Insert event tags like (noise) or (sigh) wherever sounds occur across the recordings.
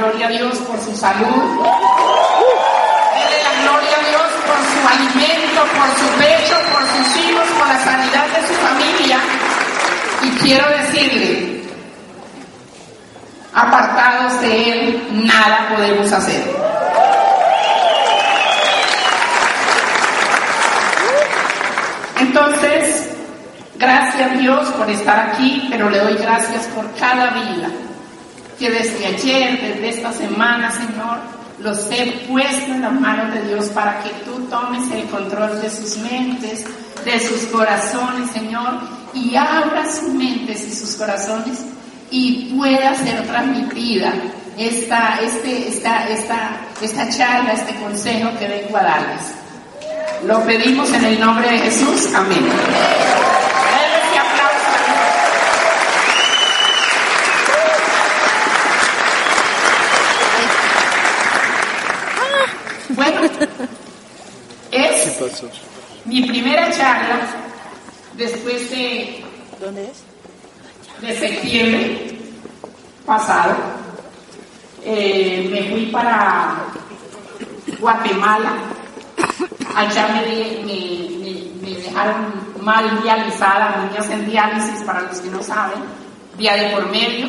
gloria a Dios por su salud. Dele la gloria a Dios por su alimento, por su pecho, por sus hijos, por la sanidad de su familia. Y quiero decirle, apartados de Él, nada podemos hacer. Entonces, gracias a Dios por estar aquí, pero le doy gracias por cada vida que desde ayer, desde esta semana, Señor, los he puesto en las manos de Dios para que tú tomes el control de sus mentes, de sus corazones, Señor, y abra sus mentes y sus corazones y pueda ser transmitida esta, este, esta, esta, esta charla, este consejo que vengo a darles. Lo pedimos en el nombre de Jesús. Amén. Denle ese aplauso. Bueno, mi primera charla después de ¿Dónde es? de septiembre pasado. Eh, me fui para Guatemala. Allá me, de- me- me- me dejaron mal dializada, niñas en diálisis, para los que no saben, día de por medio.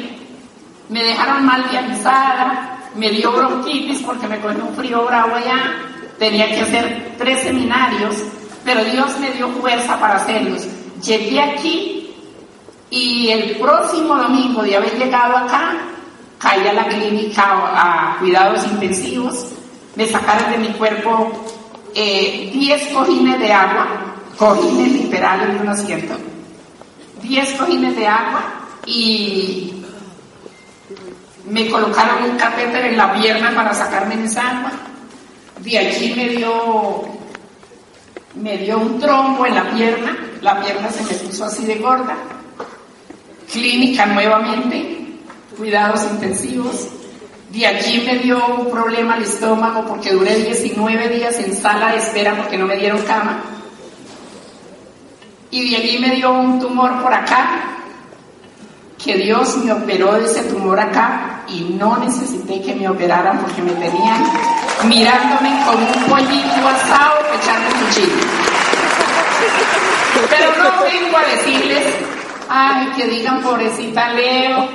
Me dejaron mal dializada, me dio bronquitis porque me cogió un frío bravo allá. Tenía que hacer tres seminarios, pero Dios me dio fuerza para hacerlos. Llegué aquí y el próximo domingo de haber llegado acá, caí a la clínica a, cuidados intensivos, me sacaron de mi cuerpo eh, 10 cojines de agua, cojines literales de un asiento, 10 cojines de agua y me colocaron un catéter en la pierna para sacarme esa agua. De allí me dio, me dio un trombo en la pierna, la pierna se me puso así de gorda clínica nuevamente, cuidados intensivos. De allí me dio un problema al estómago porque duré 19 días en sala de espera porque no me dieron cama. Y de allí me dio un tumor por acá, que Dios me operó de ese tumor acá y no necesité que me operaran porque me tenían mirándome como un pollito asado echando el cuchillo. Pero no vengo a decirles, ay, que digan pobrecita Leo,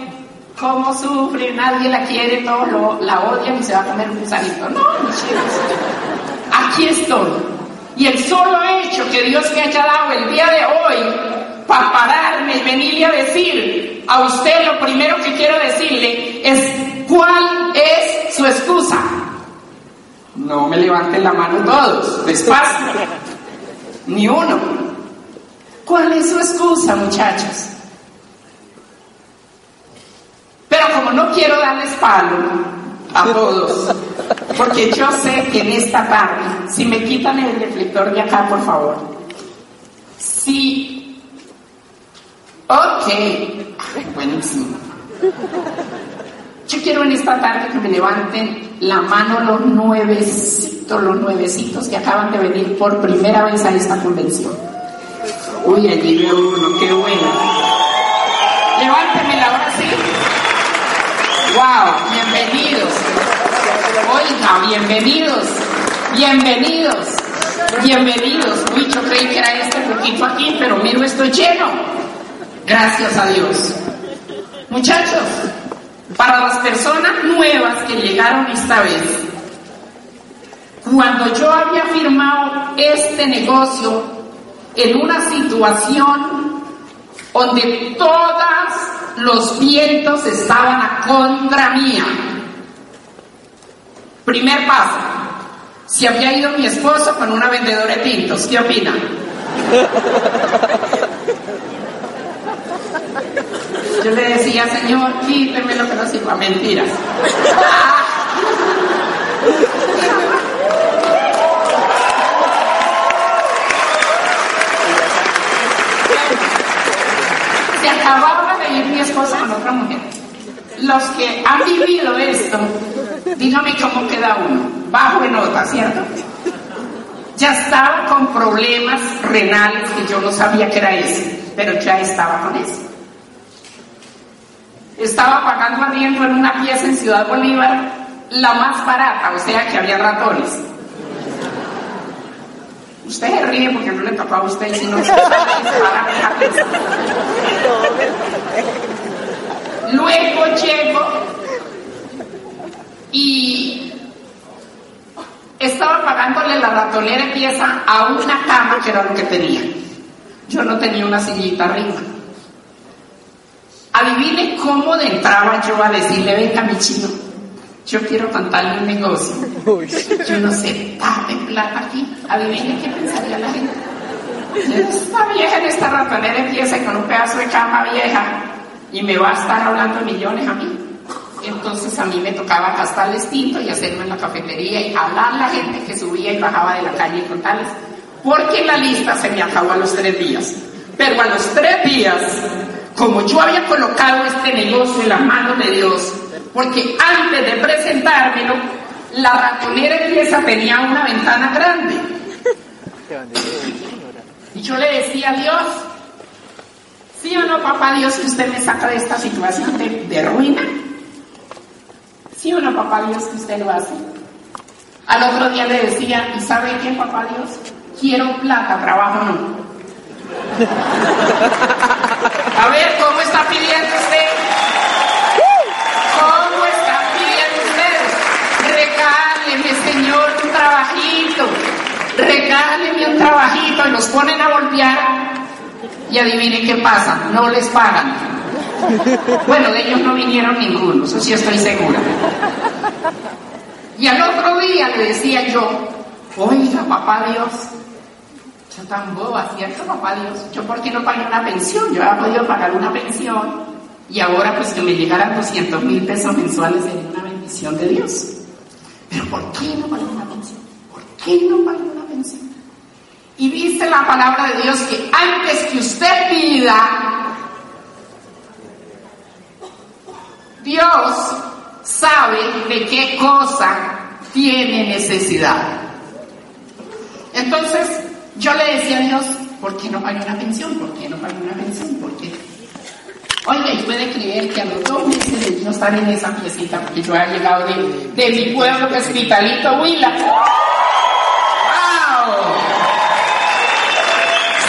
cómo sufre, nadie la quiere, todos lo- la odian y se va a comer un gusanito. No, mis chicos, aquí estoy. Y el solo hecho que Dios me haya dado el día de hoy para pararme y venirle a decir a usted lo primero que quiero decirle es cuál es su excusa. No me levanten la mano todos, despacio. Ni uno. ¿Cuál es su excusa, muchachos? Pero como no quiero darles palo a todos, Porque yo sé que en esta tarde, si me quitan el reflector de acá, por favor. Sí. Ok. Buenísimo. Yo quiero en esta tarde que me levanten la mano los nuevecitos, los nuevecitos que acaban de venir por primera vez a esta convención. Uy, allí veo uno, qué bueno. Levántenmela ahora sí. Wow, bienvenidos. Oiga, bienvenidos. Bienvenidos. Bienvenidos. Uy, yo creí que era este poquito aquí, pero miro, estoy lleno. Gracias a Dios. Muchachos, para las personas nuevas que llegaron esta vez, cuando yo había firmado este negocio en una situación donde todos los vientos estaban a contra mía. Primer paso, si había ido mi esposo con una vendedora de tintos, ¿qué opina? (laughs) Yo le decía, Señor, quíteme lo que no sirva, mentiras. Se acababa de ir mi esposa con otra mujer. Los que han vivido esto, dígame cómo queda uno. Bajo de nota, ¿cierto? Ya estaba con problemas renales que yo no sabía que era ese, pero ya estaba con eso. Estaba pagando arriendo en una pieza en Ciudad Bolívar, la más barata, o sea que había ratones. Usted se ríe porque no le tocaba a usted, sino que Luego llego y pagándole la ratonera de pieza a una cama que era lo que tenía. Yo no tenía una sillita arriba. Adivine cómo de entraba yo a decirle, venga mi chino, yo quiero contarle un negocio. Yo no sé, dame plata aquí. Adivine qué pensaría la gente. Esta vieja en esta ratonera empieza con un pedazo de cama vieja y me va a estar hablando millones a mí. Entonces a mí me tocaba gastarles tinto y hacerme en la cafetería y hablar a la gente que subía y bajaba de la calle y contarles. Porque la lista se me acabó a los tres días. Pero a los tres días, como yo había colocado este negocio en las manos de Dios, porque antes de presentármelo, la ratonera empieza tenía una ventana grande. Y yo le decía a Dios, ¿sí o no, papá Dios, que usted me saca de esta situación de, de ruina? ¿Sí o no, papá Dios, que usted lo hace? Al otro día le decía, ¿y sabe qué, papá Dios? Quiero plata, trabajo no. A ver, ¿cómo está pidiendo usted? ¿Cómo está pidiendo usted? Regáleme, Señor, un trabajito. Regáleme un trabajito. Y los ponen a voltear. Y adivinen qué pasa. No les pagan. (laughs) Bueno, de ellos no vinieron ninguno, eso sí estoy segura. Y al otro día le decía yo, oiga, papá Dios, yo tan boba, ¿cierto, papá Dios? ¿Yo por qué no pagué una pensión? Yo había podido pagar una pensión y ahora pues que me llegaran 200 mil pesos mensuales sería una bendición de Dios. Pero ¿por qué no pagué una pensión? ¿Por qué no pagué una pensión? Y dice la palabra de Dios que antes que usted pida, Dios sabe de qué cosa tiene necesidad. Entonces, yo le decía a Dios, ¿por qué no pagué una pensión? ¿Por qué no pagué una pensión? ¿Por qué? Oiga, y puede creer que a los dos meses de yo estar en esa piecita, porque yo había llegado de, mi pueblo, que es Vitalito Huila. ¡Wow!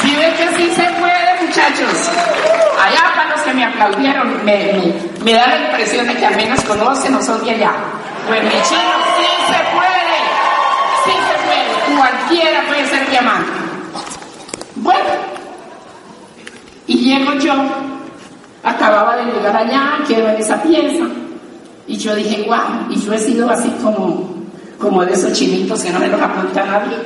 Si ven que sí se muchachos. Allá para los que me aplaudieron, me, da la impresión de que al menos conocen o son de allá. Pues mi chino, sí se puede. Sí se puede. Cualquiera puede ser diamante. Bueno, y llego yo, acababa de llegar allá, quedo en esa pieza, y yo dije, guau, y yo he sido así como, como de esos chinitos que no me los apunta nadie.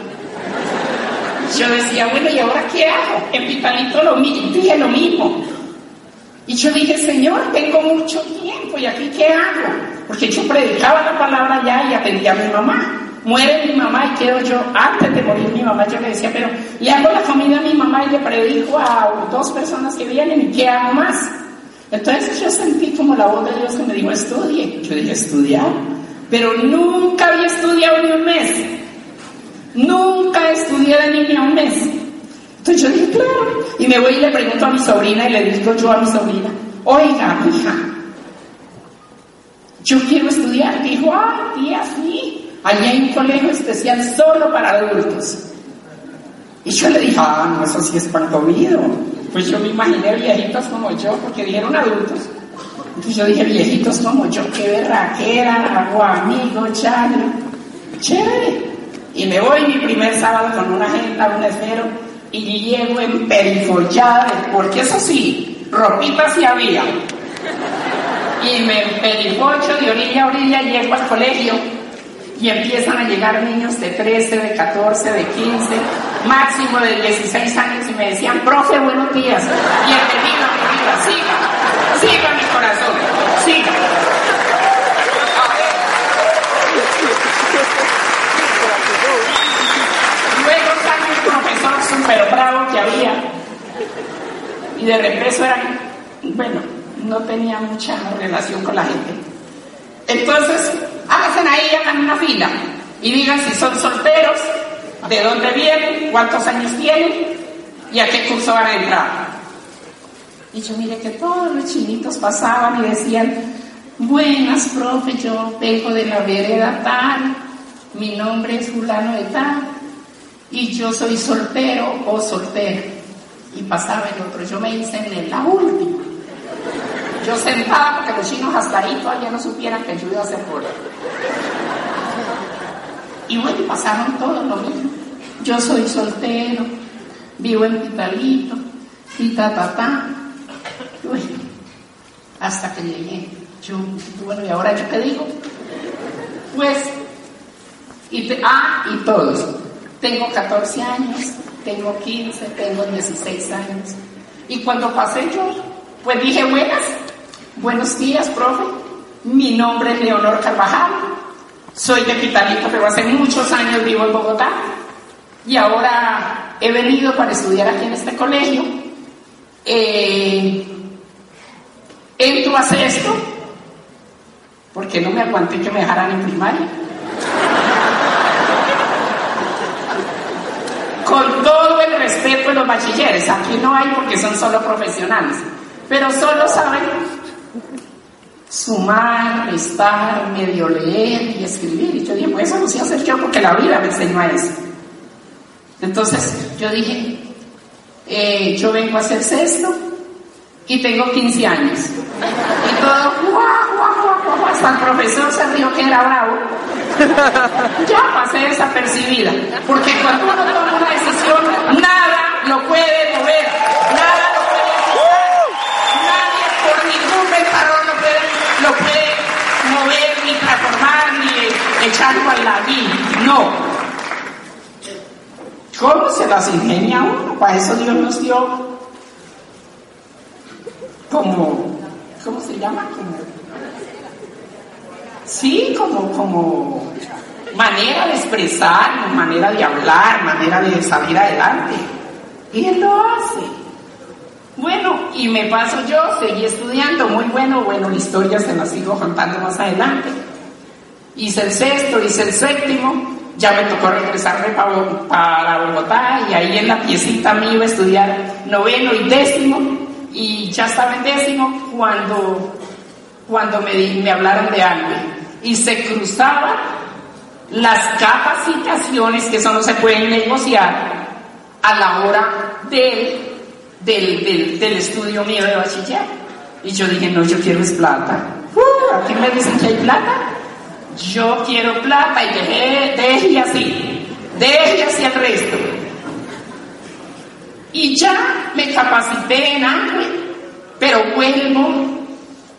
Yo decía, bueno, ¿y ahora qué hago? En Pitalito lo dije lo mismo. Y yo dije, Señor, tengo mucho tiempo y aquí qué hago? Porque yo predicaba la palabra ya y atendía a mi mamá. Muere mi mamá y quedo yo, antes de morir mi mamá, yo le decía, pero le hago la comida a mi mamá y le predico a dos personas que vienen y qué hago más. Entonces yo sentí como la voz de Dios que me dijo, estudie. Yo dije, estudiar. Pero nunca había estudiado ni un mes. Nunca estudié de niña un mes. Entonces yo dije, claro. Y me voy y le pregunto a mi sobrina y le digo yo a mi sobrina, oiga, hija, yo quiero estudiar. Dijo, ay, tía, sí. Allí hay un colegio especial solo para adultos. Y yo le dije, ah, no, eso sí es pan comido. Pues yo me imaginé viejitos como yo, porque dijeron adultos. Entonces yo dije, viejitos como yo, qué berraquera, hago amigos, chale. Chévere. Y me voy mi primer sábado con una agenda, un esfero, y llego en perifollada, porque eso sí, ropita sí había. Y me perifollo de orilla a orilla, llego al colegio y empiezan a llegar niños de 13, de 14, de 15, máximo de 16 años y me decían, profe, buenos días, bienvenido a mi vida, siga, siga mi corazón, siga. Luego sale un profesor súper bravo que había y de repeso era, bueno, no tenía mucha relación con la gente. Entonces, hacen ahí, hagan una fila y digan si son solteros, de dónde vienen, cuántos años tienen y a qué curso van a entrar. Y yo mire que todos los chinitos pasaban y decían, buenas, profe, yo vengo de la vereda tal, mi nombre es fulano de tal, y yo soy soltero o soltera. Y pasaba el otro, yo me hice en la última. Yo sentada porque los chinos hasta ahí todavía no supieran que yo iba a hacer por Y bueno, pasaron todos lo mismo. Yo soy soltero, vivo en Pitalito, y ta, ta, ta. Bueno, hasta que llegué. Yo, bueno, ¿y ahora yo qué digo? Pues, y te, ah, y todos. Tengo 14 años, tengo 15, tengo 16 años. Y cuando pasé yo, pues dije, buenas, buenos días, profe. Mi nombre es Leonor Carvajal. Soy de Pitalito, pero hace muchos años vivo en Bogotá. Y ahora he venido para estudiar aquí en este colegio. Eh, entro a sexto, porque no me aguanté que me dejaran en primaria. Con todo el respeto de los bachilleres, aquí no hay porque son solo profesionales, pero solo saben sumar, restar, medio leer y escribir. Y yo dije, pues eso no sé hacer yo porque la vida me enseñó a eso. Entonces yo dije, eh, yo vengo a hacer sexto y tengo 15 años. Y todo, guau, guau, guau, guau, hasta el profesor se rió que era bravo. Ya pasé desapercibida. Porque cuando uno toma una decisión, nada lo puede mover, nada lo puede mover. Nadie por ningún ventarrón lo puede, lo puede mover, ni transformar, ni echarlo al ladín. No. ¿Cómo se las ingenia uno? Para eso Dios nos dio como, ¿cómo se llama? Sí, como, como manera de expresar, manera de hablar, manera de salir adelante. Y él lo hace. Bueno, y me paso yo, seguí estudiando, muy bueno, bueno, historias se las sigo contando más adelante. Hice el sexto, hice el séptimo, ya me tocó regresarme para Bogotá y ahí en la piecita me iba a estudiar noveno y décimo y ya estaba en décimo cuando, cuando me, me hablaron de algo y se cruzaban las capacitaciones que eso no se pueden negociar a la hora del, del, del, estudio mío de bachiller. Y yo dije, no, yo quiero es plata. Uh, aquí me dicen que hay plata. Yo quiero plata y dejé, deje así, deje así el resto. Y ya me capacité en hambre, pero vuelvo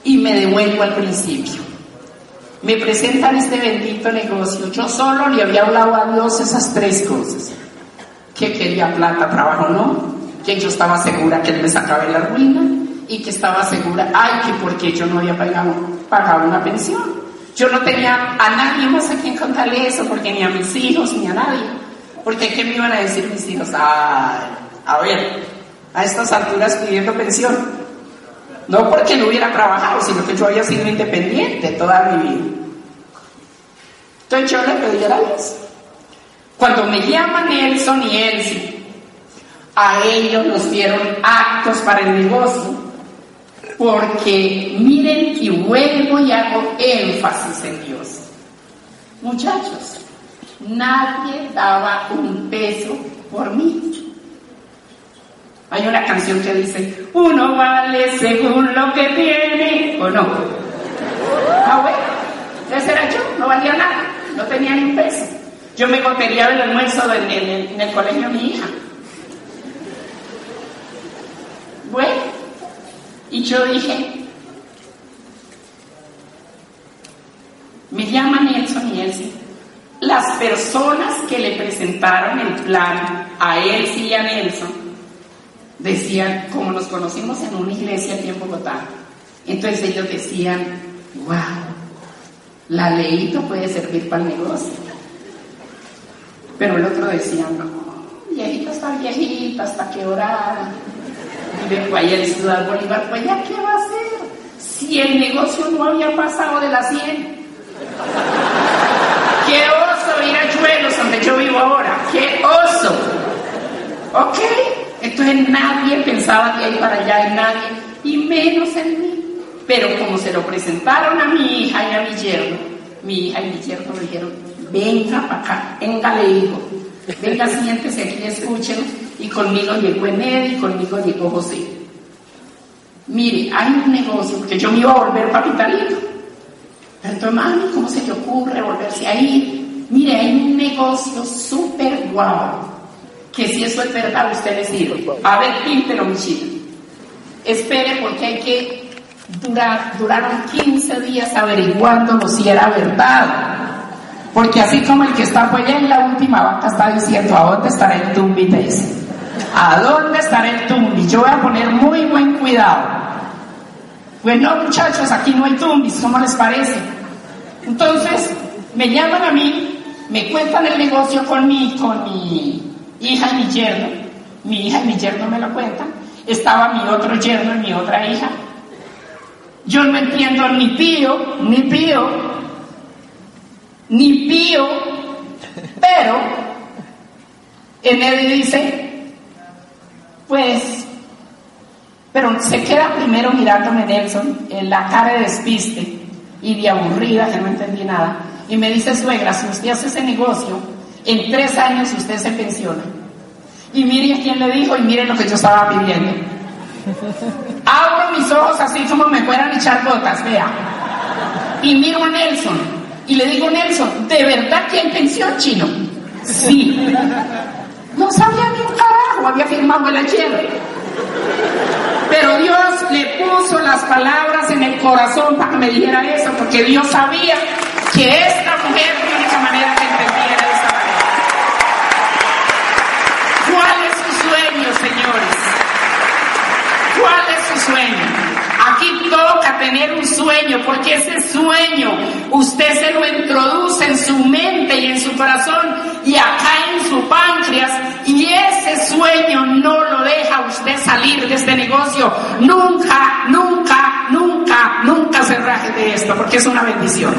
y me devuelvo al principio. Me presentan este bendito negocio. Yo solo le había hablado a Dios esas tres cosas. Que quería plata, trabajo, no. Que yo estaba segura que Él me sacaba de la ruina y que estaba segura, ay, que porque yo no había pagado, pagado una pensión. Yo no tenía a nadie más a quien contarle eso, porque ni a mis hijos ni a nadie. Porque ¿qué me iban a decir mis hijos? Ay, a ver, a estas alturas pidiendo pensión. No porque no hubiera trabajado, sino que yo había sido independiente toda mi vida. Entonces yo le pedí a la Cuando me llaman Nelson y Elsie, a ellos nos dieron actos para el negocio, porque miren y vuelvo y hago énfasis en Dios. Muchachos, nadie daba un peso por mí. Hay una canción que dice, uno vale según lo que tiene, ¿o no? Ah, bueno, ese era yo, no valía nada, no tenía ni un peso. Yo me cotería el almuerzo en el, colegio de mi hija. Bueno, y yo dije, me llaman Nelson y Elsie. Las personas que le presentaron el plan a Elsie y a Nelson decían, como nos conocimos en una iglesia aquí en Bogotá, entonces ellos decían, wow, la leíto puede servir para el negocio. Pero el otro decía, no, viejito está viejito, hasta que orara. Y vengo ahí el Ciudad Bolívar, pues ya qué va a hacer si el negocio no había pasado de las 100. ¡Qué oso ir a Chuelos, donde yo vivo ahora! ¡Qué oso! ¿Ok? Entonces nadie pensaba que ir para allá en nadie, y menos en mí. Pero como se lo presentaron a mi hija y a mi yerno, mi hija y mi yerno me dijeron, venga para acá, venga le digo, venga, siéntese aquí, escuchen, y conmigo llegó Ened y conmigo llegó José. Mire, hay un negocio, porque yo me iba a volver papitalito. Entonces, mami, ¿cómo se te ocurre volverse a ir? Mire, hay un negocio súper guau que si eso es verdad, usted sirve. A ver, píntelo, mi chica. Espere, porque hay que durar, duraron 15 días averiguándolo si era verdad. Porque así como el que está pues en la última vaca está diciendo, ¿a dónde estará el tumbi? ¿a dónde estará el tumbi? Yo voy a poner muy buen cuidado. Pues no, muchachos, aquí no hay tumbis, ¿cómo les parece? Entonces, me llaman a mí, me cuentan el negocio con mi, con mi hija y mi yerno, mi hija y mi yerno me lo cuentan, estaba mi otro yerno y mi otra hija. Yo no entiendo ni pío, ni pío, ni pío, pero Enedi dice, pues, pero se queda primero mirándome Nelson en la cara de despiste y de aburrida, que no entendí nada, y me dice, suegra, si usted hace ese negocio, en tres años usted se pensiona. Y mire quién le dijo y mire lo que yo estaba pidiendo. Abro mis ojos así como me fueran echar gotas, vea. Y miro a Nelson y le digo, Nelson, ¿de verdad que hay pensión chino? Sí. No sabía ni un carajo, había firmado el ayer. Pero Dios le puso las palabras en el corazón para que me dijera eso, porque Dios sabía que esta mujer de única manera que entendiera esa manera. ¿Cuál es su sueño, señores? ¿Cuál es su sueño? Aquí toca tener un sueño, porque ese sueño usted se lo introduce en su mente y en su corazón y acá en su páncreas y ese sueño no lo deja usted salir de este negocio. Nunca, nunca, nunca, nunca se raje de esto, porque es una bendición.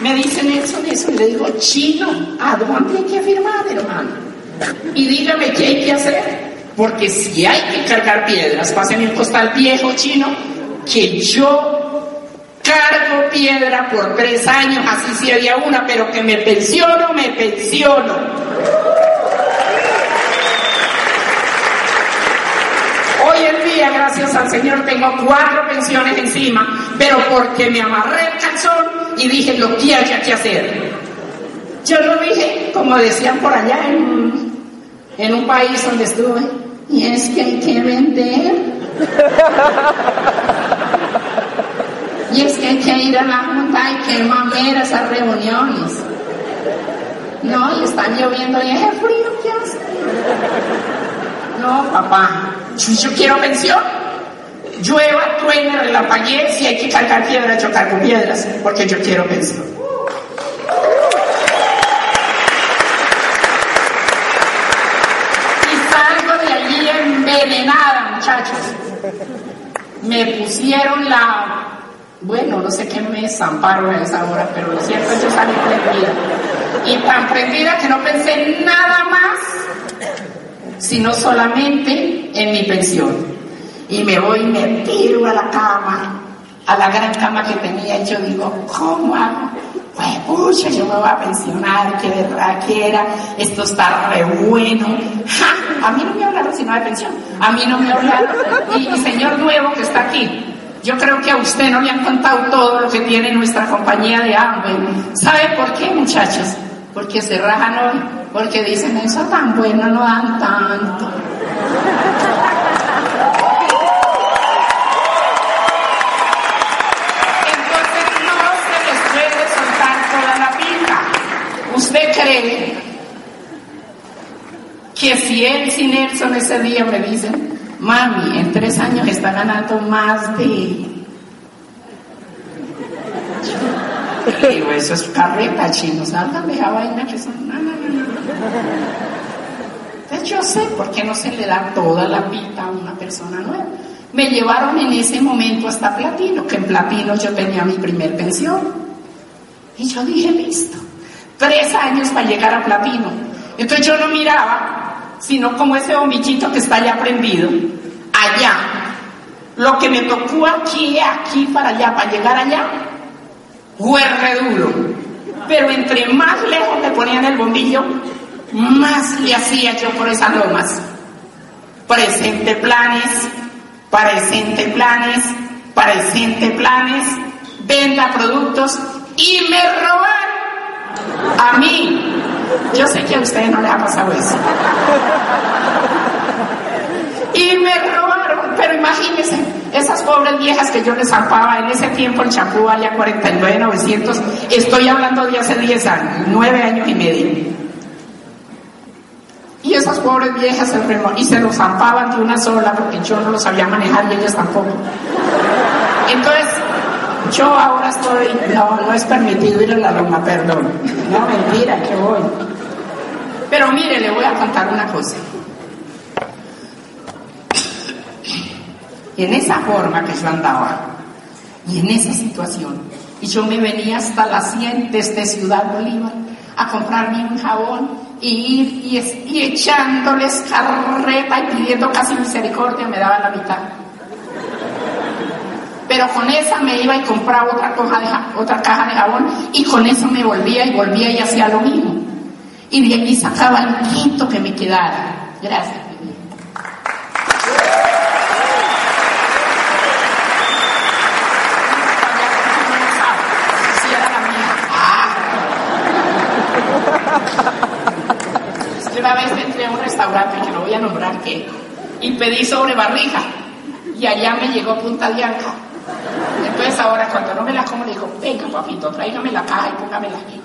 Me dice Nelson eso y le digo, chino, ¿a dónde hay que firmar, hermano? Y dígame qué hay que hacer. Porque si hay que cargar piedras, pásenme un costal viejo chino, que yo cargo piedra por tres años, así si había una, pero que me pensiono, me pensiono. Hoy en día, gracias al Señor, tengo cuatro pensiones encima, pero porque me amarré el calzón y dije lo que haya que hacer. Yo lo dije, como decían por allá en, en un país donde estuve, y es que hay que vender. (laughs) Y es que hay que ir a la junta, hay que mamer esas reuniones. No, y están lloviendo y es frío, ¿qué hace? No, papá, yo, quiero pensión. Llueva, truene, relampaguee, si hay que cargar piedras, yo cargo piedras, porque yo quiero pensión. Y salgo de allí envenenada, muchachos. Me pusieron la bueno, no sé qué me zamparon a esa hora, pero lo cierto es que salí prendida. Y tan prendida que no pensé en nada más, sino solamente en mi pensión. Y me voy y me tiro a la cama, a la gran cama que tenía, y yo digo, ¿cómo hago? Pues, pucha, yo me voy a pensionar, qué verdad que era, esto está re bueno. A mí no me hablaron sino de pensión, a mí no me hablaron. Y mi señor nuevo que está aquí, yo creo que a usted no le han contado todo lo que tiene nuestra compañía de hambre. ¿Sabe por qué, muchachos? Porque se rajan hoy, porque dicen eso tan bueno no dan tanto. Entonces no se les puede soltar toda la pinta. ¿Usted cree que si él sin Nelson ese día me dicen, Mami, en tres años está ganando más de... Pero eso es carreta, chino, salgan de esa vaina que son... No, no, no, Entonces yo sé por qué no se le da toda la pita a una persona nueva. Me llevaron en ese momento hasta Platino, que en Platino yo tenía mi primer pensión. Y yo dije, listo, tres años para llegar a Platino. Entonces yo no miraba sino como ese bombillito que está ya prendido, allá. Lo que me tocó aquí, aquí, para allá, para llegar allá, fue duro. Pero entre más lejos me ponían el bombillo, más le hacía yo por esas lomas. Presente planes, presente planes, presente planes, venda productos y me robaron a mí yo sé que a ustedes no les ha pasado eso. Y me robaron, pero imagínense, esas pobres viejas que yo les zampaba en ese tiempo en Chapú, allá 49, 900, estoy hablando de hace 10 años, 9 años y medio. Y esas pobres viejas se y se los zampaban de una sola porque yo no los sabía manejar y ellas tampoco. Entonces, yo ahora estoy, no, no es permitido ir a la Roma, perdón. No, mentira, que voy. Pero mire, le voy a contar una cosa. En esa forma que yo andaba, y en esa situación, y yo me venía hasta la 100 desde Ciudad Bolívar a comprarme un jabón y ir y, echándoles carreta y pidiendo casi misericordia, me daban la mitad pero con esa me iba y compraba otra, caja de, otra caja de jabón y con eso me volvía y volvía y hacía lo mismo. Y de aquí sacaba el quinto que me quedara. Gracias. una vez entré a un restaurante que no voy a nombrar que y pedí sobre barriga y allá me llegó punta Bianca entonces ahora cuando no me la como le digo, venga papito, tráigame la caja y póngamela aquí.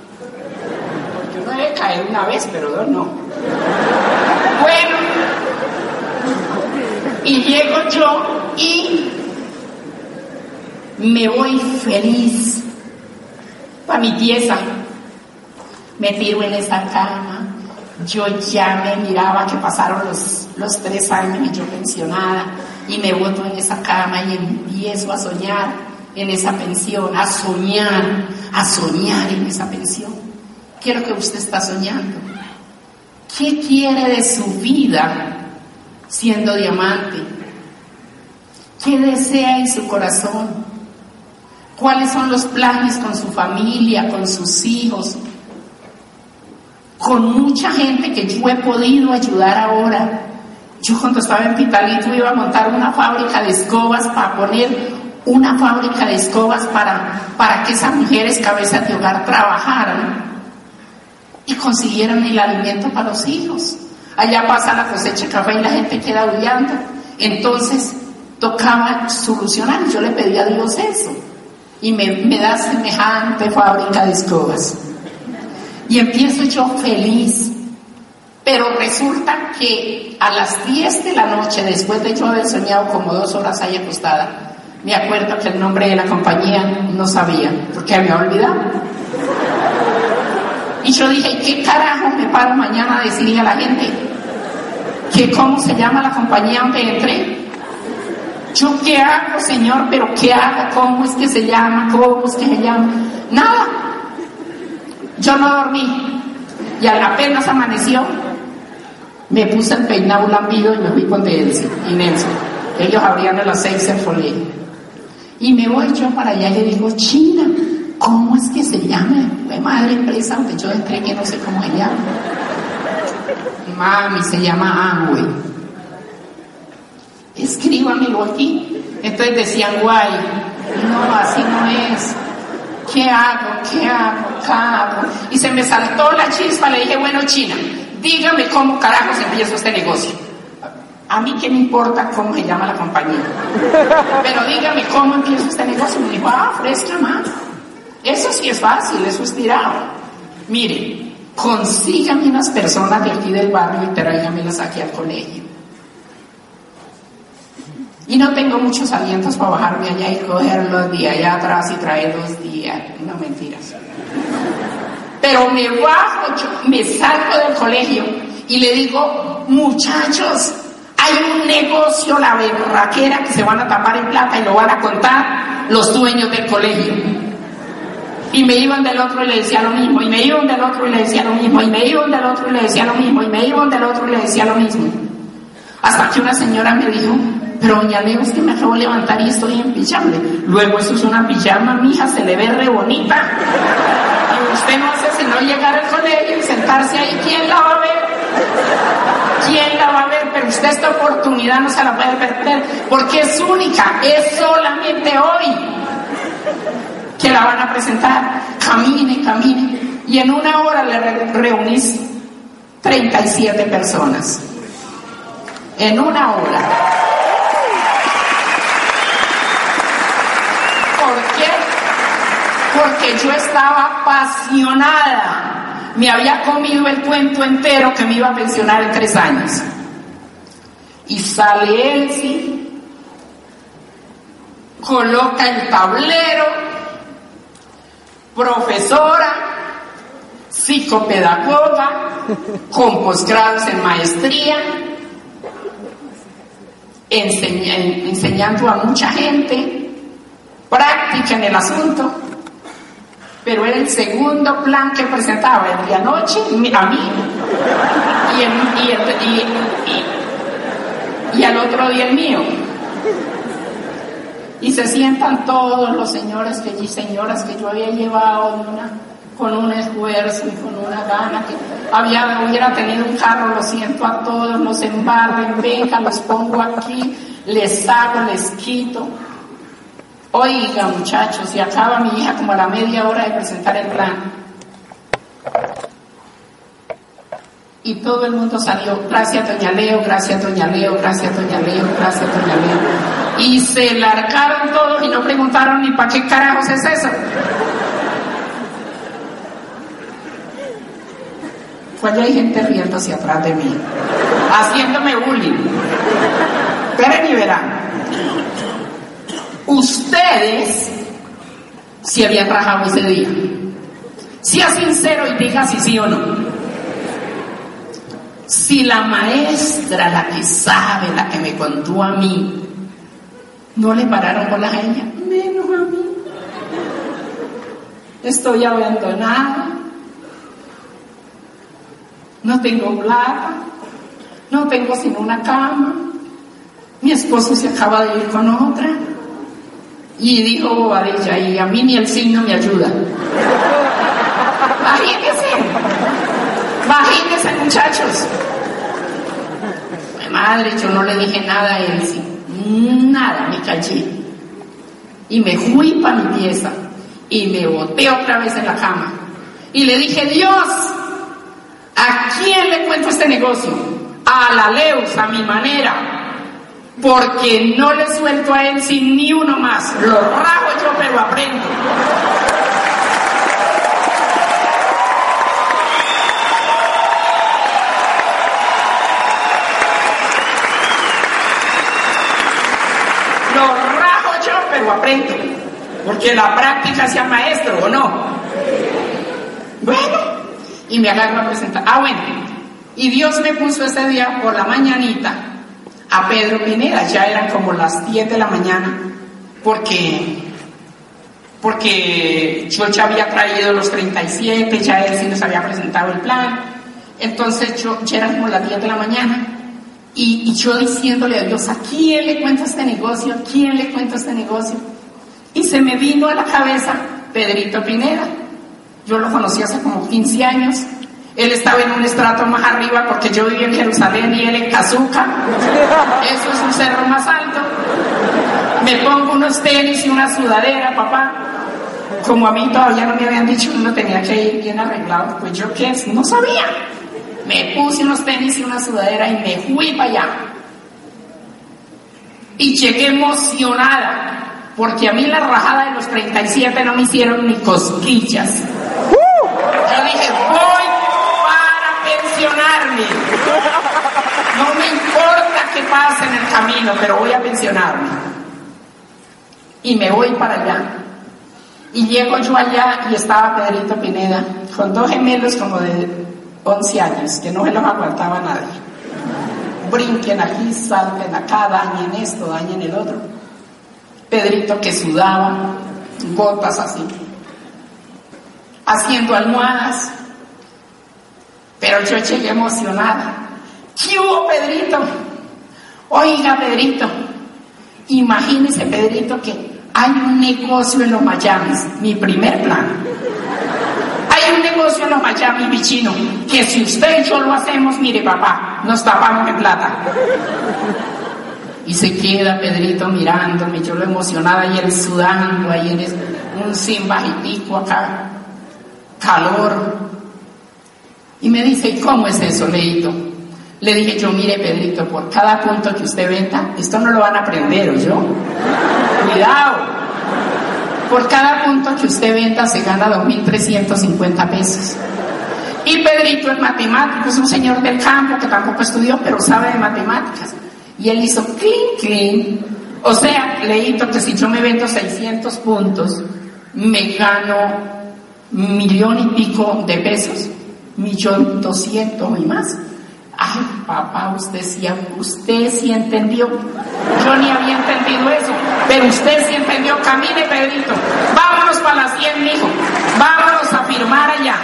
Porque uno debe caer una vez, pero dos no. Bueno, y llego yo y me voy feliz para mi pieza. Me tiro en esa cama. Yo ya me miraba que pasaron los, los tres años y yo pensionada y me boto en esa cama y empiezo a soñar en esa pensión, a soñar, a soñar en esa pensión. Quiero que usted está soñando. ¿Qué quiere de su vida siendo diamante? ¿Qué desea en su corazón? ¿Cuáles son los planes con su familia, con sus hijos? Con mucha gente que yo he podido ayudar ahora yo cuando estaba en Pitalito iba a montar una fábrica de escobas para poner una fábrica de escobas para, para que esas mujeres cabezas de hogar trabajaran y consiguieran el alimento para los hijos. Allá pasa la cosecha de café y la gente queda huyendo. Entonces tocaba solucionar. Yo le pedí a Dios eso. Y me, me da semejante fábrica de escobas. Y empiezo yo feliz. Pero resulta que a las 10 de la noche, después de yo haber soñado como dos horas ahí acostada, me acuerdo que el nombre de la compañía no sabía, porque había olvidado. Y yo dije, ¿qué carajo me paro mañana a decirle a la gente? ¿Que cómo se llama la compañía donde entré? ¿Yo qué hago, Señor? ¿Pero qué hago? ¿Cómo es que se llama? ¿Cómo es que se llama? Nada. Yo no dormí. Y apenas amaneció, me puse el peinado lambido y me fui con Delcy y. Ellos abrían a las seis el colegio. Y me voy yo para allá y le digo, China, ¿cómo es que se llama? Fue madre empresa donde yo entré que no sé cómo se llama. Mami, se llama Amway. Escríbamelo aquí. Entonces decían, guay, no, así no es. ¿Qué hago? ¿Qué hago? ¿Qué hago? Y se me saltó la chispa, le dije, bueno, China, dígame cómo carajos empiezo este negocio. A mí qué me importa cómo se llama la compañía. Pero dígame cómo empiezo este negocio. Me dijo, ah, fresca más. Eso sí es fácil, eso es tirado. Mire, consígame unas personas de aquí del barrio y tráigamelas aquí al colegio. Y no tengo muchos alientos para bajarme allá y cogerlos de allá atrás y traerlos días. No mentiras. Pero me bajo, me salgo del colegio y le digo, muchachos, hay un negocio, la berraquera, que se van a tapar en plata y lo van a contar los dueños del colegio. Y me iban del otro y le decía lo mismo, y me iban del otro y le decía lo mismo, y me iban del otro y le decía lo mismo, y me iban del otro y le decía lo mismo. Hasta que una señora me dijo, pero doña Leo, es que me acabo de levantar y estoy en pijama. Luego eso es una pijama, mija, se le ve re bonita. Usted no hace sino llegar al colegio y sentarse ahí, ¿quién la va a ver? ¿Quién la va a ver? Pero usted esta oportunidad no se la puede perder porque es única, es solamente hoy que la van a presentar. Camine, camine. Y en una hora le reunís 37 personas. En una hora. ¿Por qué? Porque yo estaba apasionada me había comido el cuento entero que me iba a pensionar en tres años. Y sale Elsie, coloca el tablero, profesora, psicopedagoga, (laughs) con posgrados en maestría, enseñando a mucha gente, práctica en el asunto pero era el segundo plan que presentaba el de anoche a mí y, al otro día el mío. Y se sientan todos los señores que, y señoras que yo había llevado con un esfuerzo y con una gana que había, hubiera tenido un carro, lo siento a todos, los embarren, venga, los pongo aquí, les hago, les quito. Oiga, muchachos, y acaba mi hija como a la media hora de presentar el plan. Y todo el mundo salió, gracias doña Leo, gracias doña Leo, gracias doña Leo, gracias doña Leo. Y se largaron todos y no preguntaron ni para qué carajos es eso. Pues ya hay gente riendo hacia atrás de mí, haciéndome bullying. Esperen y verán ustedes si habían rajado ese día. Sea sincero y diga si sí o no. Si la maestra, la que sabe, la que me contó a mí, no le pararon bolas a ella, menos a mí. Estoy abandonada. No tengo plata. No tengo sino una cama. Mi esposo se acaba de ir con otra. Y dijo Bobadilla, y a mí ni el signo me ayuda. Imagínense, imagínense muchachos. Madre, yo no le dije nada a él, nada, me callé. Y me fui para mi pieza y me boté otra vez en la cama. Y le dije, Dios, ¿a quién le cuento este negocio? A la Leus, a mi manera, porque no le suelto a él sin ni uno más. Lo rajo yo, pero aprendo. Lo rajo yo, pero aprendo. Porque la práctica sea maestro, ¿o no? Bueno, y me agarro a presentar. Ah, bueno. Y Dios me puso ese día por la mañanita a Pedro Pineda, ya eran como las 10 de la mañana, porque porque yo ya había traído los 37, ya él sí nos había presentado el plan, entonces yo, ya eran como las 10 de la mañana, y, y, yo diciéndole a Dios, ¿a quién le cuento este negocio? ¿A quién le cuento este negocio? Y se me vino a la cabeza Pedrito Pineda. Yo lo conocí hace como 15 años. Él estaba en un estrato más arriba porque yo vivía en Jerusalén y él en Cazuca. Eso es un cerro más alto. Me pongo unos tenis y una sudadera, papá. Como a mí todavía no me habían dicho que uno tenía que ir bien arreglado, pues yo qué, no sabía. Me puse unos tenis y una sudadera y me fui para allá. Y llegué emocionada, porque a mí la rajada de los 37 no me hicieron ni cosquillas. Yo dije, voy para pensionarme. No me importa qué pase en el camino, pero voy a pensionarme. Y me voy para allá. Y llego yo allá y estaba Pedrito Pineda, con dos gemelos como de 11 años, que no se los aguantaba nadie. Brinquen aquí, salten acá, dañen esto, dañen el otro. Pedrito que sudaba, gotas así, haciendo almohadas. Pero yo llegué emocionada. ¿Qué hubo, Pedrito? Oiga, Pedrito, imagínese, Pedrito, que hay un negocio en los Miamis, mi primer plan. Hay un negocio en los Miami, bichino, que si usted y yo lo hacemos, mire papá, nos tapamos de plata. Y se queda Pedrito mirándome, yo lo emocionada y él sudando, ahí en un sin bajitico acá, calor. Y me dice, ¿y cómo es eso, Leito? Le dije yo, mire Pedrito, por cada punto que usted venda, esto no lo van a aprender, ¿o yo? Cuidado. Por cada punto que usted venda se gana 2.350 pesos. Y Pedrito es matemático, es un señor del campo que tampoco estudió, pero sabe de matemáticas. Y él hizo clean, clean. O sea, leíto que si yo me vendo 600 puntos, me gano millón y pico de pesos, millón doscientos y más. Ay, papá, usted sí, usted sí entendió. Yo ni había entendido eso, pero usted sí entendió. Camine, Pedrito. Vámonos para la 100, mijo. Vámonos a firmar allá.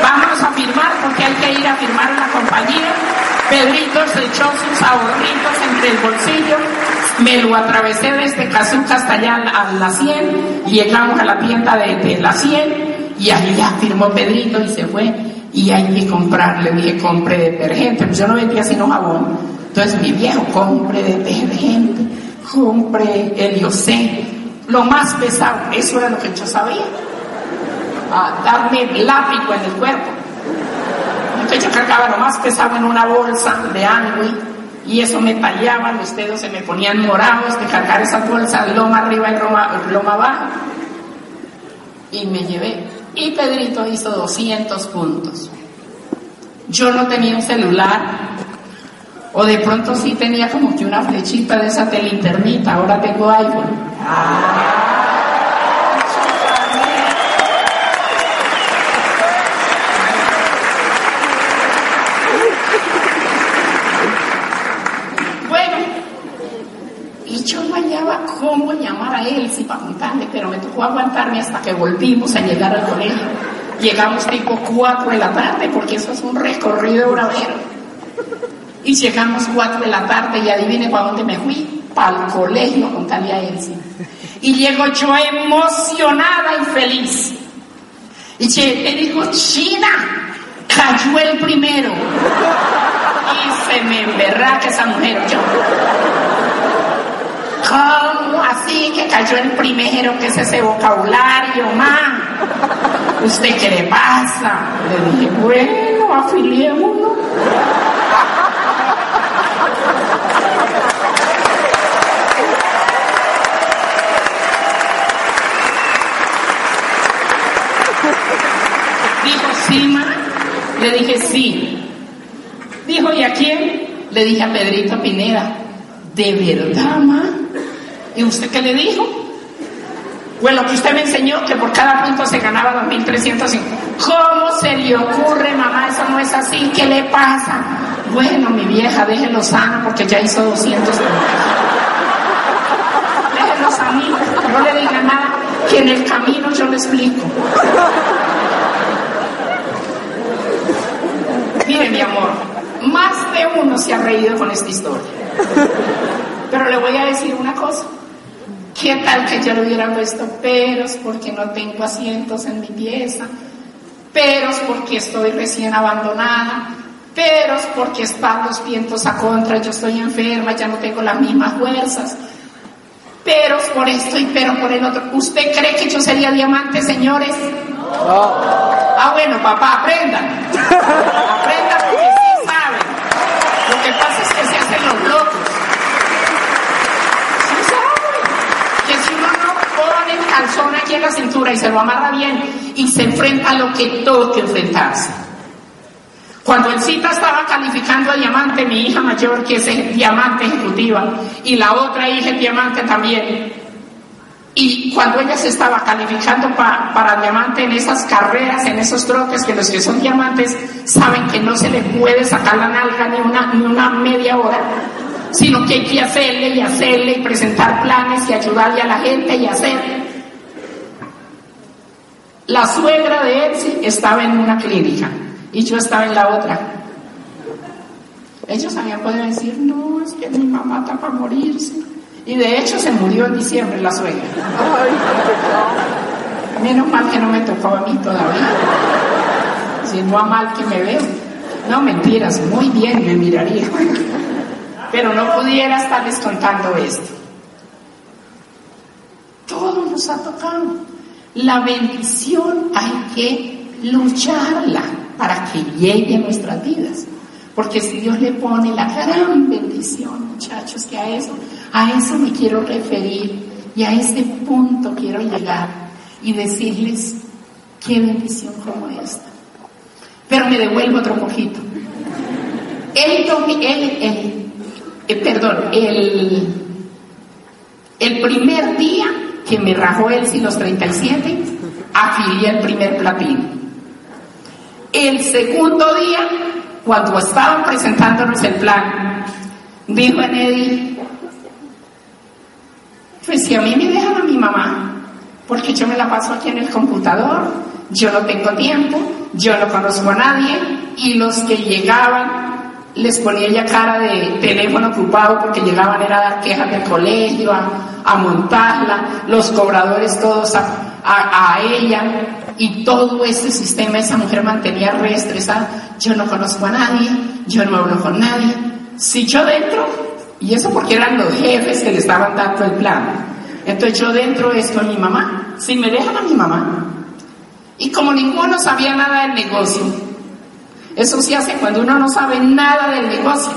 Vámonos a firmar porque hay que ir a firmar en la compañía. Pedrito se echó sus ahorritos entre el bolsillo, me lo atravesé desde Cazuca hasta allá a la 100, llegamos a la tienda de, de la 100 y ahí ya firmó Pedrito y se fue y hay que comprar, le dije compre detergente, pues yo no vendía sino jabón, entonces mi viejo compre detergente, compre heliocé, lo más pesado, eso era lo que yo sabía, a darme lápico en el cuerpo. Entonces yo cargaba lo más pesado en una bolsa de angui y eso me tallaba, los dedos se me ponían morados de cargar esas bolsas loma arriba y loma abajo. Y me llevé y Pedrito hizo 200 puntos. Yo no tenía un celular, o de pronto sí tenía como que una flechita de esa telinternita, ahora tengo iPhone y yo no hallaba cómo llamar a él, si para contarle, pero me tocó aguantarme hasta que volvimos a llegar al colegio. Llegamos tipo 4 de la tarde, porque eso es un recorrido bravero. Y llegamos 4 de la tarde y adivine para dónde me fui, para el colegio con Talia Elsie. Y llego yo emocionada y feliz. Y te digo, China, cayó el primero. Y se me emberraca esa mujer. Yo, ¿Cómo así que cayó el primero? ¿Qué es ese vocabulario, ma? ¿Usted qué le pasa? Le dije, bueno, afiliémonos. Dijo, sí, ma. Le dije, sí. Dijo, ¿y a quién? Le dije a Pedrito Pineda, ¿de verdad, ma? ¿Y usted qué le dijo? Pues lo que usted me enseñó, que por cada punto se ganaba 2.305. ¿Cómo se le ocurre, mamá? Eso no es así. ¿Qué le pasa? Bueno, mi vieja, déjelo sano porque ya hizo 200 puntos. Déjelo sanito, no le diga nada, que en el camino yo le explico. Mire, mi amor, más de uno se ha reído con esta historia. Pero le voy a decir una cosa. ¿Qué tal que yo le hubiera puesto peros porque no tengo asientos en mi pieza? Peros porque estoy recién abandonada. Peros porque están los vientos a contra, yo estoy enferma, ya no tengo las mismas fuerzas. Peros por esto y pero por el otro. ¿Usted cree que yo sería diamante, señores? Ah, bueno, papá, aprendan. (laughs) Aprendan porque sí saben. Lo que pasa es que se hacen los locos. Sí saben. Que si uno no pone el calzón aquí en la cintura y se lo amarra bien y se enfrenta a lo que toque enfrentarse. Cuando el cita estaba calificando a diamante, mi hija mayor, que es diamante ejecutiva, y la otra hija es diamante también, y cuando ella se estaba calificando para diamante en esas carreras, en esos trotes, que los que son diamantes saben que no se le puede sacar la nalga ni una, ni una media hora, sino que hay que hacerle y hacerle y presentar planes y ayudarle a la gente y hacer. La suegra de Elsie estaba en una clínica y yo estaba en la otra. Ellos habían podido decir, no, es que mi mamá está para morirse. Y de hecho se murió en diciembre la suegra. Menos mal que no me tocó a mí todavía. Si no a mal que me veo. No, mentiras, muy bien me miraría. Pero no pudiera estarles contando esto. Todo nos ha tocado. La bendición hay que lucharla para que llegue a nuestras vidas. Porque si Dios le pone la gran bendición, muchachos, que a eso, a eso me quiero referir y a ese punto quiero llegar y decirles qué bendición como esta. Pero me devuelvo otro poquito. El, el, el, perdón, el, el primer día que me rajó él sin los 37, adquirí el primer platino. El segundo día, cuando estaban presentándonos el plan, dijo Enedi, pues si a mí me dejan a mi mamá, porque yo me la paso aquí en el computador, yo no tengo tiempo, yo no conozco a nadie, y los que llegaban les ponía ya cara de teléfono ocupado porque llegaban era a dar quejas del colegio, a, montarla, los cobradores todos a, ella y todo ese sistema esa mujer mantenía reestresada. Yo no conozco a nadie, yo no hablo con nadie. Si yo dentro, y eso porque eran los jefes que le estaban dando el plan, entonces yo dentro es con mi mamá, si me dejan a mi mamá. Y como ninguno sabía nada del negocio, eso se hace cuando uno no sabe nada del negocio.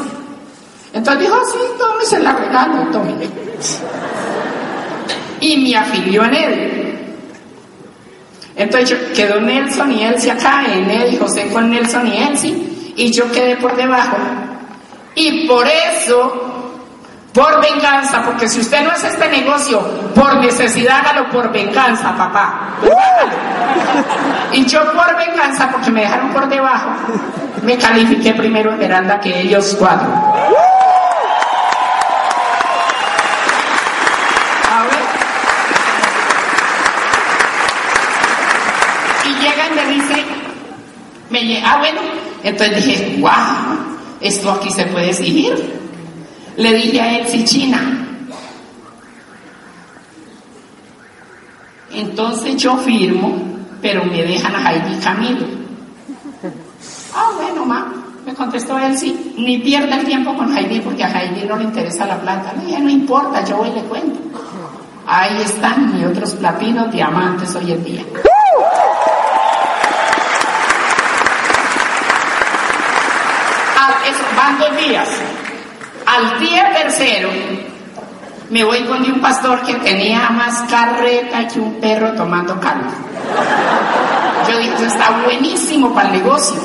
Entonces dijo, sí, tómese la regalo, tómese. Y me afilió en él. Entonces yo, quedó Nelson y Elsie acá, en él y José con Nelson y Elsie, y yo quedé por debajo. Y por eso, por venganza, porque si usted no hace este negocio por necesidad, hágalo por venganza, papá. Y yo por venganza, porque me dejaron por debajo, me califiqué primero en Veranda que ellos cuatro. A ver. Y llega y me dice, me ah bueno, entonces dije, wow, esto aquí se puede seguir. Le dije a Elsie China. Entonces yo firmo, pero me dejan a Heidi Camilo. Ah, bueno, ma, me contestó Elsie, ni pierda el tiempo con Heidi porque a Heidi no le interesa la plata. Le dije, no importa, yo voy y le cuento. Ahí están mis otros platinos, diamantes hoy en día. Eso, van dos días. Al día tercero, me voy con un pastor que tenía más carreta que un perro tomando caldo. Yo dije, está buenísimo para el negocio.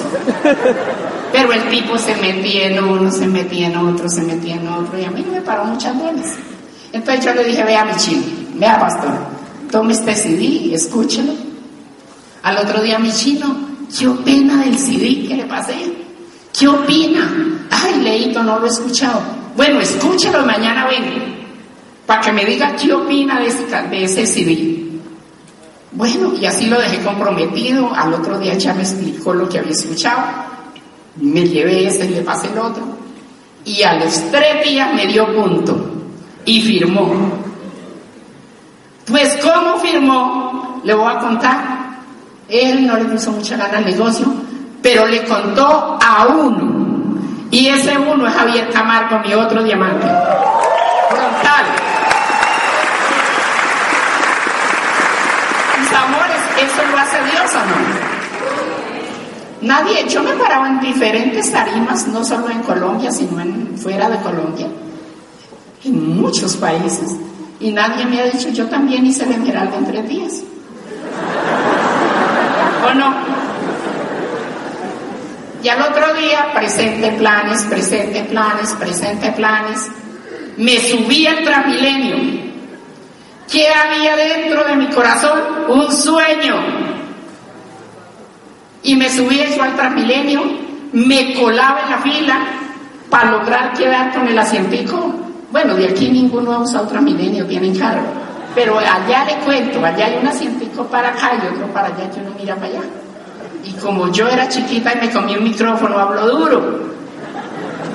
Pero el tipo se metía en uno, se metía en otro, se metía en otro, y a mí me paró muchas veces. Entonces yo le dije, vea mi chino, vea pastor, tome este CD, escúchelo. Al otro día mi chino, ¿qué opina del CD que le pasé? ¿Qué opina? Ay, Leito, no lo he escuchado. Bueno, escúchelo y mañana vengo, para que me diga qué opina de ese, de ese CD. Bueno, y así lo dejé comprometido. Al otro día ya me explicó lo que había escuchado. Me llevé ese le pasé el otro. Y a los tres días me dio punto y firmó. Pues, ¿cómo firmó? Le voy a contar. Él no le puso mucha gana al negocio, pero le contó a uno. Y ese uno es Javier Camargo, mi otro diamante. Frontal. Mis amores, ¿eso lo hace Dios o no? Nadie, yo me paraba en diferentes tarimas, no solo en Colombia, sino en, fuera de Colombia, en muchos países, y nadie me ha dicho, yo también hice el Esmeralda en tres días. ¿O no? Y al otro día, presente planes, presente planes, presente planes, me subí al Transmilenio. ¿Qué había dentro de mi corazón? Un sueño y me subí eso al Transmilenio, me colaba en la fila para lograr quedar con el asientico. Bueno, de aquí ninguno ha usado Transmilenio, tienen cargo. Pero allá le cuento, allá hay un asientico para acá y otro para allá que uno mira para allá. Y como yo era chiquita y me comí un micrófono, hablo duro.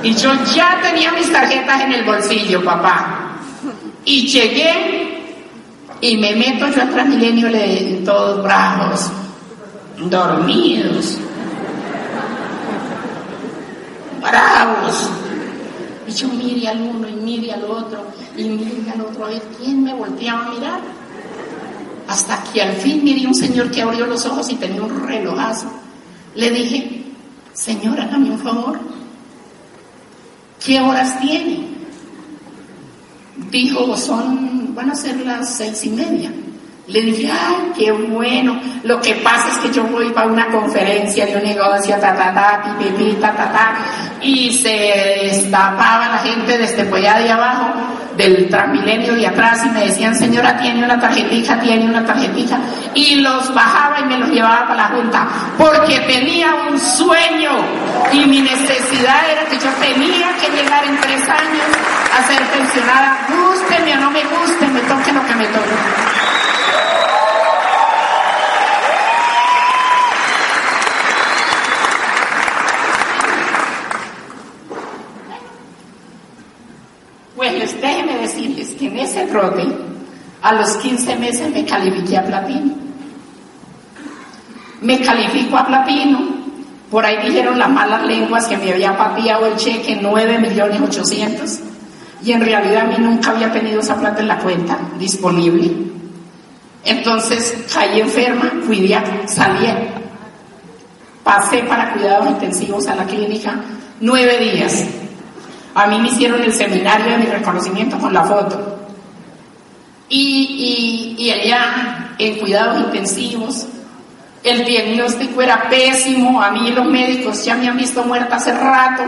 Y yo ya tenía mis tarjetas en el bolsillo, papá. Y llegué y me meto yo al Transmilenio le, todos bravos dormidos, bravos. Y yo mire al uno y mire al otro y mire al otro a ver quién me volteaba a mirar. Hasta que al fin miré un señor que abrió los ojos y tenía un relojazo. Le dije, señora, hágame un favor. ¿Qué horas tiene? Dijo, son, van a ser las seis y media. Le dije, ay, qué bueno. Lo que pasa es que yo voy para una conferencia de un negocio, ta, ta, ta, pi, ta, ta, ta, y se destapaba la gente desde allá de abajo, del transmilenio de atrás, y me decían, señora, tiene una tarjetita, tiene una tarjetita, y los bajaba y me los llevaba para la junta, porque tenía un sueño, y mi necesidad era que yo tenía que llegar en tres años a ser pensionada, gústeme o no me guste, me toque lo que me toque. Pues déjenme decirles que en ese trote, a los 15 meses me califiqué a platino. Me califico a platino, por ahí dijeron las malas lenguas que me había papiado el cheque 9 millones 800 y en realidad a mí nunca había tenido esa plata en la cuenta disponible. Entonces caí enferma, cuidé, salí, pasé para cuidados intensivos a la clínica nueve días. A mí me hicieron el seminario de mi reconocimiento con la foto. Y, y, allá, en cuidados intensivos, el diagnóstico era pésimo. A mí los médicos ya me han visto muerta hace rato.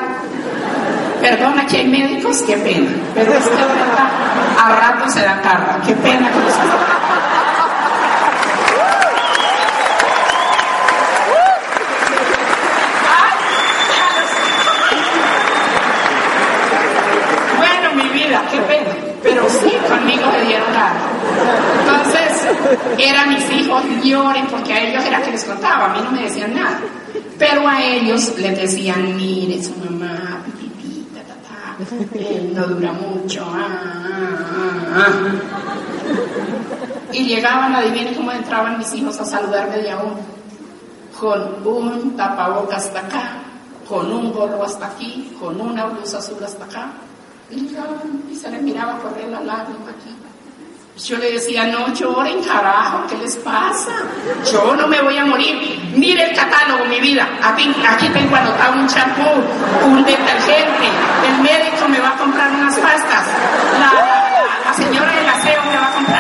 Perdona que hay médicos, qué pena. Pero es que a rato se da carga. Qué pena que los qué pena. Sí, conmigo me dieron nada. Entonces, eran mis hijos, lloren, porque a ellos era que les contaba, a mí no me decían nada. Pero a ellos les decían, mire, su mamá, pitipita, ta, él no dura mucho, ah, ah, ah, Y llegaban, adivinen cómo entraban mis hijos a saludarme de aún. Con un tapabocas hasta acá, con un gorro hasta aquí, con una blusa azul hasta acá y se le miraba correr la lágrima aquí. Yo le decía, no lloren, carajo, ¿qué les pasa? Yo no me voy a morir. Mire el catálogo, mi vida. Aquí, tengo anotado un champú, un detergente. El médico me va a comprar unas pastas. La, la, señora del aseo me va a comprar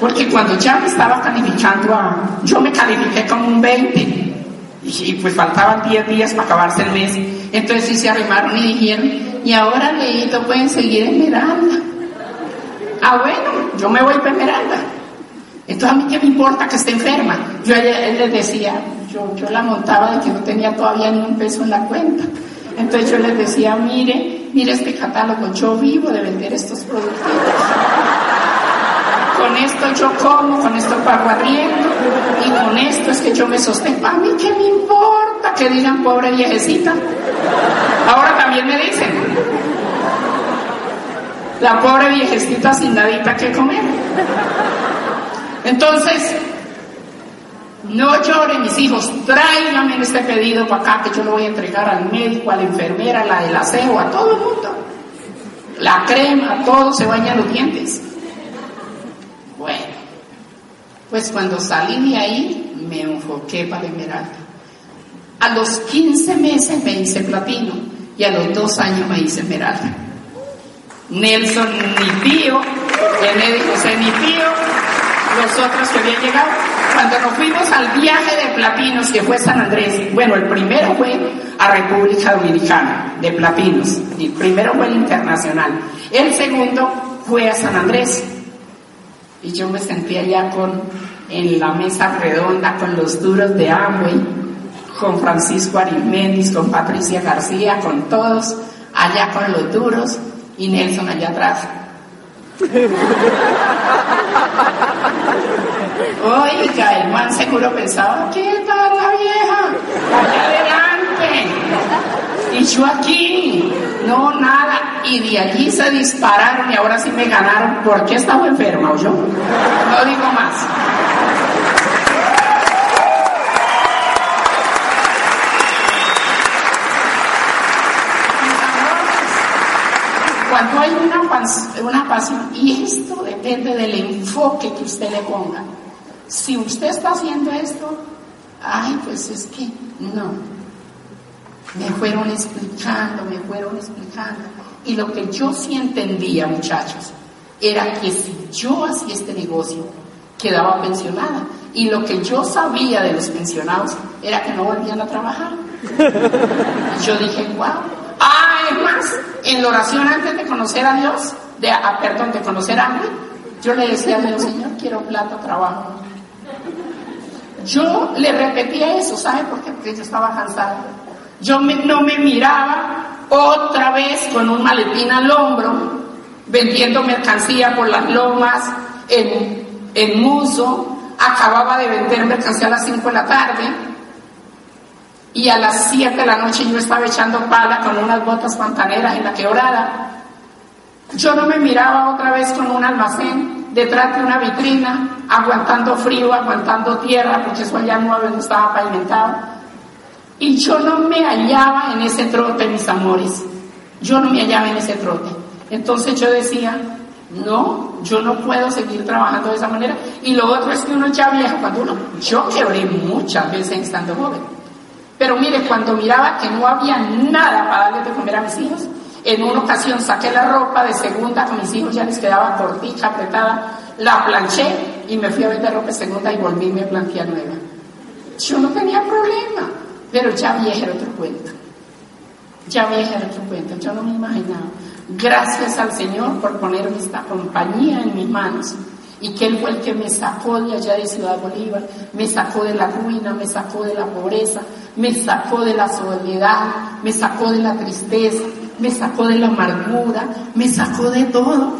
Porque cuando ya me estaba calificando a... Yo me califiqué como un 20 y pues faltaban 10 días para acabarse el mes. Entonces sí se arrimaron y dijeron, y ahora Leito pueden seguir en Miranda. Ah, bueno, yo me voy para Esmeralda. Entonces a mí qué me importa que esté enferma. Yo él les decía, yo, yo la montaba de que no tenía todavía ni un peso en la cuenta. Entonces yo les decía, mire, mire este catálogo, yo vivo de vender estos productos. Con esto yo como, con esto pago arriendo y con esto es que yo me sostengo. A mí qué me importa que digan pobre viejecita. Ahora también me dicen, la pobre viejecita sin nadita que comer. Entonces, no lloren mis hijos, tráiganme este pedido para acá que yo lo voy a entregar al médico, a la enfermera, a la del aseo, a todo el mundo. La crema, todo se baña los dientes. Bueno, pues cuando salí de ahí me enfoqué para Esmeralda. A los 15 meses me hice platino y a los dos años me hice Esmeralda. Nelson ni tío, José ni tío, los otros que habían llegado. Cuando nos fuimos al viaje de platinos, que fue San Andrés, bueno, el primero fue a República Dominicana, de platinos, el primero fue el internacional, el segundo fue a San Andrés. Y yo me senté allá con, en la mesa redonda con los duros de Amway, con Francisco Ariméndez, con Patricia García, con todos, allá con los duros, y Nelson allá atrás. (laughs) Oiga, el man seguro pensaba, ¿qué tal la vieja? Adelante. Y yo aquí, no, nada. Y de allí se dispararon y ahora sí me ganaron porque estaba enferma yo. No digo más. Cuando hay una, una pasión, y esto depende del enfoque que usted le ponga. Si usted está haciendo esto, ay, pues es que no. Me fueron explicando, me fueron explicando. Y lo que yo sí entendía, muchachos, era que si yo hacía este negocio, quedaba pensionada. Y lo que yo sabía de los pensionados era que no volvían a trabajar. yo dije, wow. Ah, es más, en la oración antes de conocer a Dios, de, ah, perdón, de conocer a mí, yo le decía a Dios, Señor, quiero plata, trabajo. Yo le repetía eso, ¿sabe por qué? Porque yo estaba cansada. Yo no me miraba otra vez con un maletín al hombro, vendiendo mercancía por las lomas, en, en Muso, acababa de vender mercancía a las 5 de la tarde, y a las 7 de la noche yo estaba echando pala con unas botas pantaneras en la quebrada. Yo no me miraba otra vez con un almacén detrás de una vitrina, aguantando frío, aguantando tierra, porque eso allá no estaba pavimentado. Y yo no me hallaba en ese trote, mis amores. Yo no me hallaba en ese trote. Entonces yo decía, no, yo no puedo seguir trabajando de esa manera. Y lo otro es que uno ya viejo, cuando uno, yo quebré muchas veces estando joven. Pero mire, cuando miraba que no había nada para darle de comer a mis hijos, en una ocasión saqué la ropa de segunda que mis hijos ya les quedaba cortita, apretada, la planché y me fui a vender ropa de segunda y volví y me nueva. Yo no tenía problema, pero ya vieja era otro cuento. Ya vieja era otro cuento, yo no me imaginaba. Gracias al Señor por ponerme esta compañía en mis manos y que Él fue el que me sacó de allá de Ciudad Bolívar, me sacó de la ruina, me sacó de la pobreza, me sacó de la soledad, me sacó de la tristeza, me sacó de la amargura, me sacó de todo.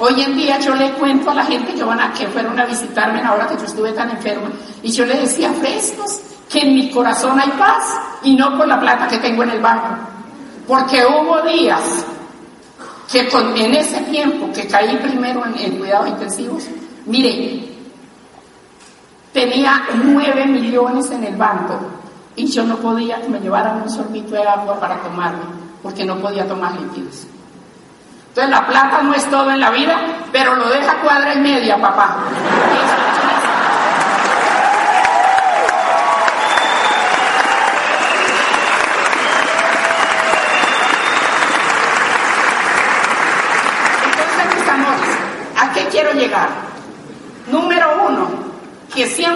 Hoy en día yo le cuento a la gente que van a que fueron a visitarme ahora que yo estuve tan enferma y yo le decía frescos que en mi corazón hay paz y no por la plata que tengo en el banco. Porque hubo días que con, en ese tiempo que caí primero en, en cuidados intensivos, mire, tenía nueve millones en el banco y yo no podía que me llevaran un sorbito de agua para tomarlo, porque no podía tomar líquidos. Entonces la plata no es todo en la vida, pero lo deja cuadra y media, papá. Entonces, amores, ¿a qué quiero llegar?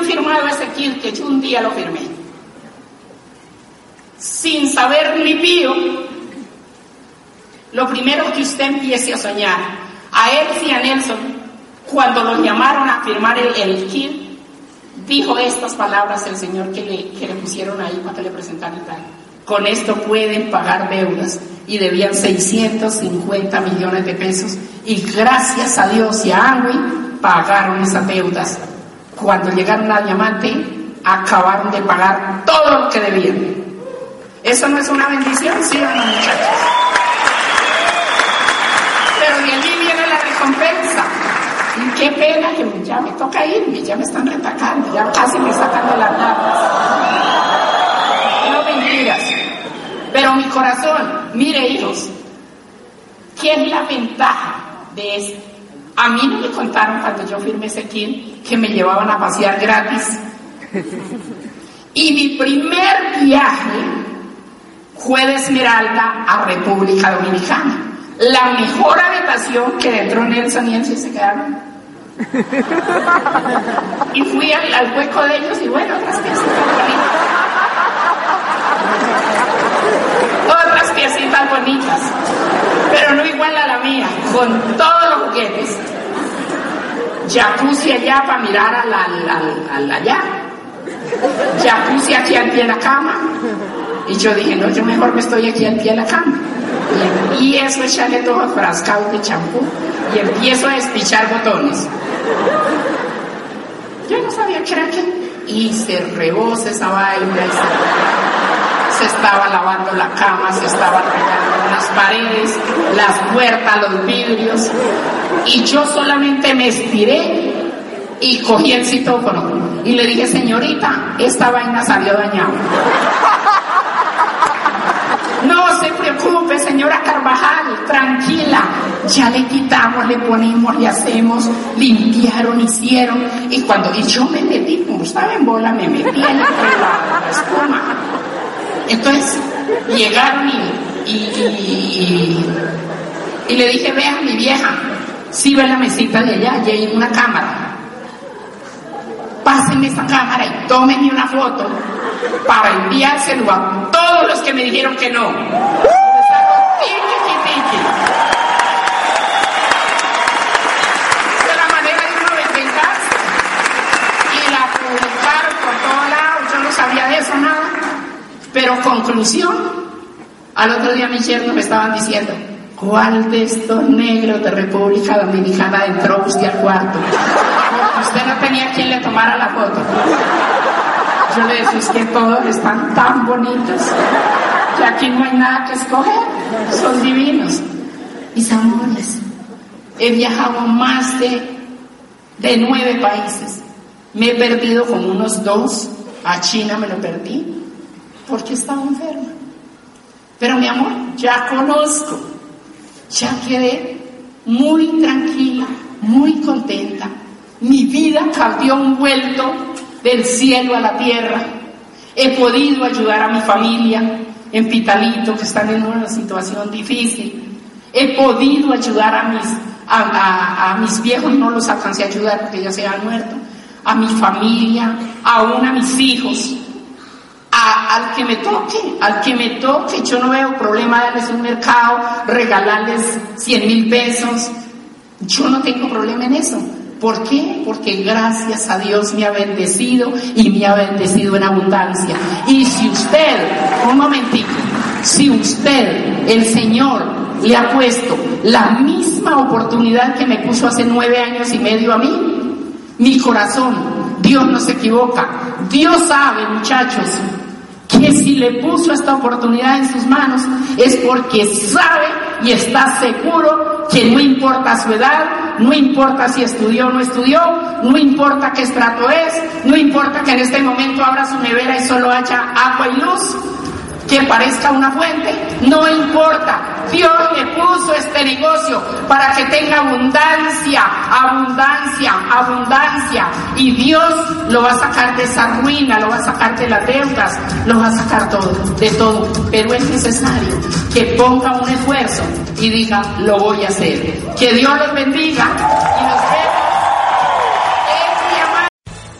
firmado ese kit que yo un día lo firmé. Sin saber ni pío, lo primero que usted empiece a soñar, a él y a Nelson, cuando los llamaron a firmar el, el kit, dijo estas palabras el Señor que le, que le pusieron ahí que le presentaran y tal. Con esto pueden pagar deudas y debían 650 millones de pesos y gracias a Dios y a Angui pagaron esas deudas. Cuando llegaron a Diamante acabaron de pagar todo lo que debían. ¿Eso no es una bendición? Sí o no, muchachos. Pero de allí viene la recompensa. Qué pena que ya me toca irme, ya me están retacando, ya casi me sacan de las latas. No mentiras. Pero mi corazón, mire hijos, ¿qué es la ventaja de esto? A mí no me contaron cuando yo firmé ese kit que me llevaban a pasear gratis. Y mi primer viaje fue de a República Dominicana. La mejor habitación que entró Nelson y y se quedaron. Y fui al, al hueco de ellos y bueno, otras piecitas bonitas. Otras piecitas bonitas. Pero no igual a la mía, con todos los juguetes. Jacuzzi allá para mirar a la, a la allá. Jacuzzi aquí al de la cama. Y yo dije, no, yo mejor me estoy aquí al pie de la cama. Y empiezo a echarle todo frascado de champú y empiezo a despichar botones. Yo no sabía qué era qué. Y se rebosa esa vaina se estaba lavando la cama, se estaba regando las paredes, las puertas, los vidrios. Y yo solamente me estiré y cogí el citófono y le dije, señorita, esta vaina salió dañada. No se preocupe, señora Carvajal, tranquila. Ya le quitamos, le ponemos, le hacemos, limpiaron, hicieron. Y cuando y yo me metí, como estaba en bola, me metí en la, espuma. Entonces llegaron y, y, y, le dije, vea mi vieja, sí ve la mesita de allá, y hay una cámara. Pásenme esa cámara y tómenme una foto para enviárselo a todos los que me dijeron que no. De la manera de uno vengarse. Y la publicaron por todos lados, yo no sabía de eso nada. Pero conclusión, al otro día mis yernos me estaban diciendo, ¿cuál de estos negros de República Dominicana entró usted al cuarto? Porque usted no tenía quien le tomara la foto. Yo le decía, es que todos están tan bonitos que aquí no hay nada que escoger, son divinos. Mis amores, he viajado más de, de nueve países. Me he perdido como unos dos. A China me lo perdí porque estaba enferma. Pero mi amor, ya conozco, ya quedé muy tranquila, muy contenta. Mi vida cambió un vuelto del cielo a la tierra. He podido ayudar a mi familia en Pitalito, que están en una situación difícil. He podido ayudar a mis, a, a, mis viejos, no los alcancé a ayudar porque ya se han muerto. A mi familia, aún a mis hijos. Al que me toque, al que me toque, yo no veo problema darles un mercado, regalarles 100 mil pesos. Yo no tengo problema en eso. ¿Por qué? Porque gracias a Dios me ha bendecido y me ha bendecido en abundancia. Y si usted, un momentito, si usted, el Señor, le ha puesto la misma oportunidad que me puso hace nueve años y medio a mí, mi corazón, Dios no se equivoca. Dios sabe, muchachos, que si le puso esta oportunidad en sus manos es porque sabe y está seguro que no importa su edad, no importa si estudió o no estudió, no importa qué estrato es, no importa que en este momento abra su nevera y solo haya agua y luz, que parezca una fuente, no importa. Dios le puso este negocio para que tenga abundancia, abundancia, abundancia. Y Dios lo va a sacar de esa ruina, lo va a sacar de las deudas, lo va a sacar todo, de todo. Pero es necesario que ponga un esfuerzo y diga, lo voy a hacer. Que Dios los bendiga y vemos.